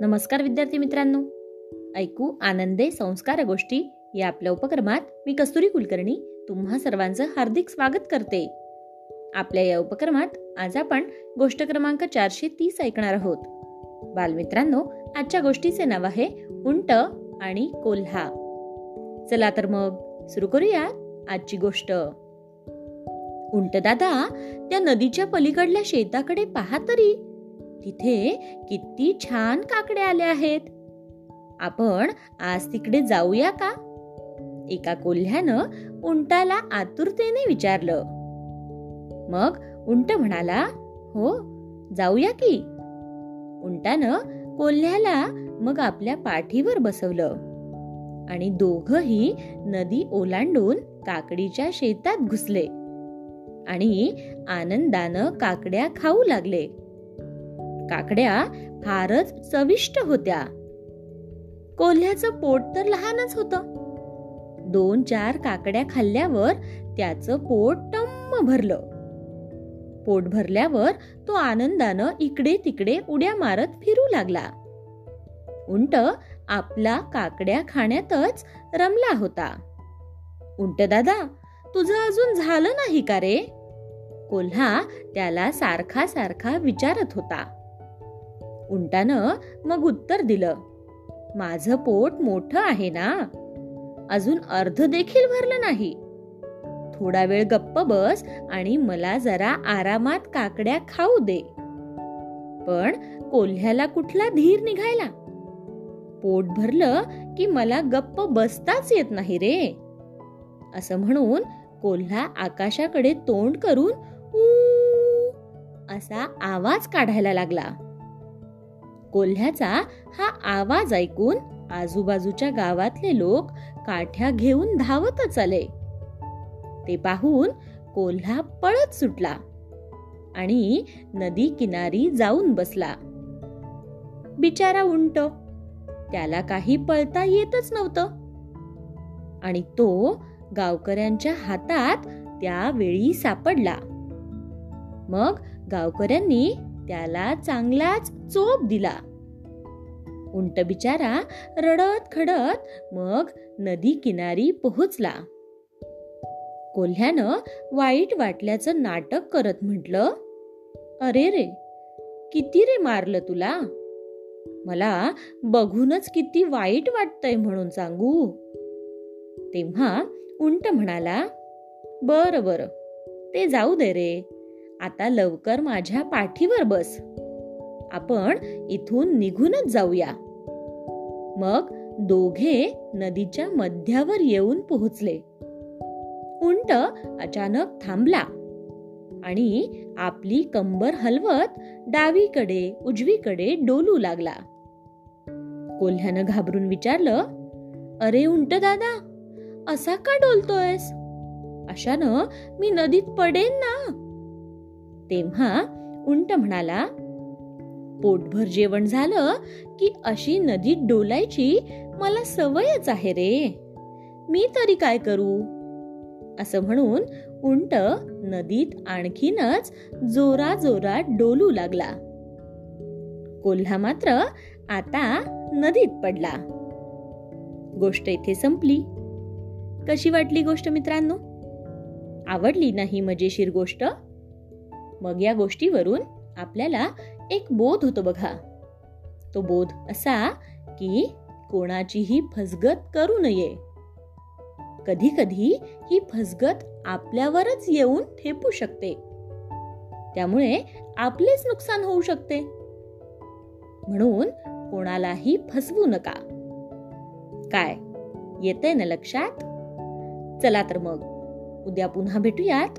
नमस्कार विद्यार्थी मित्रांनो. ऐकू आनंदे संस्कार गोष्टी या आपल्या उपक्रमात मी कस्तुरी कुलकर्णी तुम्हा सर्वांचं हार्दिक स्वागत करते. आपल्या या उपक्रमात आज आपण गोष्ट क्रमांक चारशे तीस ऐकणार आहोत. बालमित्रांनो आजच्या गोष्टीचे नाव आहे उंट आणि कोल्हा. चला तर मग सुरू करूया आजची गोष्ट. उंट दादा त्या नदीच्या पलीकडल्या शेताकडे पाहा तरी. तिथे किती छान काकड्या आल्या आहेत. आपण आज तिकडे जाऊया का? एका कोल्ह्यानं उंटाला आतुरतेने विचारलं. मग उंट म्हणाला हो जाऊया की. उंटानं कोल्ह्याला मग आपल्या पाठीवर बसवलं आणि दोघही नदी ओलांडून काकडीच्या शेतात घुसले आणि आनंदानं काकड्या खाऊ लागले. काकड्या फारच चविष्ट होत्या. कोल्ह्याचं पोट तर लहानच होत. दोन चार काकड्या खाल्ल्यावर त्याचं पोट टम्म भरलं. पोट भरल्यावर तो आनंदानं इकडे तिकडे उड्या मारत फिरू लागला. उंट आपला काकड्या खाण्यातच रमला होता. उंट दादा तुझं अजून झालं नाही का रे? कोल्हा त्याला सारखा सारखा विचारत होता. उंटानं मग उत्तर दिलं माझं पोट मोठं आहे ना अजून अर्ध देखील भरलं नाही. थोडा वेळ गप्प बस आणि मला जरा आरामात काकड्या खाऊ दे. पण कोल्ह्याला कुठला धीर निघायला? पोट भरलं की मला गप्प बसताच येत नाही रे. असं म्हणून कोल्हा आकाशाकडे तोंड करून असा आवाज काढायला लागला. कोल्ह्याचा हा आवाज ऐकून आजूबाजूच्या गावातले लोक काठ्या घेऊन धावतच आले. ते पाहून कोल्हा पळत सुटला आणि नदी किनारी जाऊन बसला. बिचारा उंट त्याला काही पळता येतच नव्हतं. आणि तो गावकऱ्यांच्या हातात त्यावेळी सापडला. मग गावकऱ्यांनी त्याला चांगलाच चोप दिला. उंट बिचारा रडत खडत मग नदी किनारी पोहोचला. कोल्ह्यानं वाईट वाटल्याचं नाटक करत म्हटलं अरे रे किती रे मारलं तुला? मला बघूनच किती वाईट वाटतंय म्हणून सांगू. तेव्हा उंट म्हणाला बर बर ते जाऊ दे रे. आता लवकर माझ्या पाठीवर बस. आपण इथून निघूनच जाऊया. मग दोघे नदीच्या मध्यावर येऊन पोहोचले. उंट अचानक थांबला आणि आपली कंबर हलवत डावीकडे उजवीकडे डोलू लागला. कोल्ह्यानं घाबरून विचारलं अरे उंट दादा असा का डोलतोयस? अशानं मी नदीत पडेन ना. तेव्हा उंट म्हणाला पोटभर जेवण झालं की अशी नदीत डोलायची मला सवयच आहे रे. मी तरी काय करू? असं म्हणून उंट नदीत आणखीनच जोरा जोरात डोलू लागला. कोल्हा मात्र आता नदीत पडला. गोष्ट इथे संपली. कशी वाटली गोष्ट मित्रांनो? आवडली नाही मजेशीर गोष्ट? मग या गोष्टीवरून आपल्याला एक बोध होतो बघा. तो बोध असा की कोणाचीही फसगत करू नये. कधी कधी ही फसगत आपल्यावरच येऊन ठेपू शकते. त्यामुळे आपलेच नुकसान होऊ शकते. म्हणून कोणालाही फसवू नका. काय? येते ना लक्षात? चला तर मग. उद्या पुन्हा भेटूयात.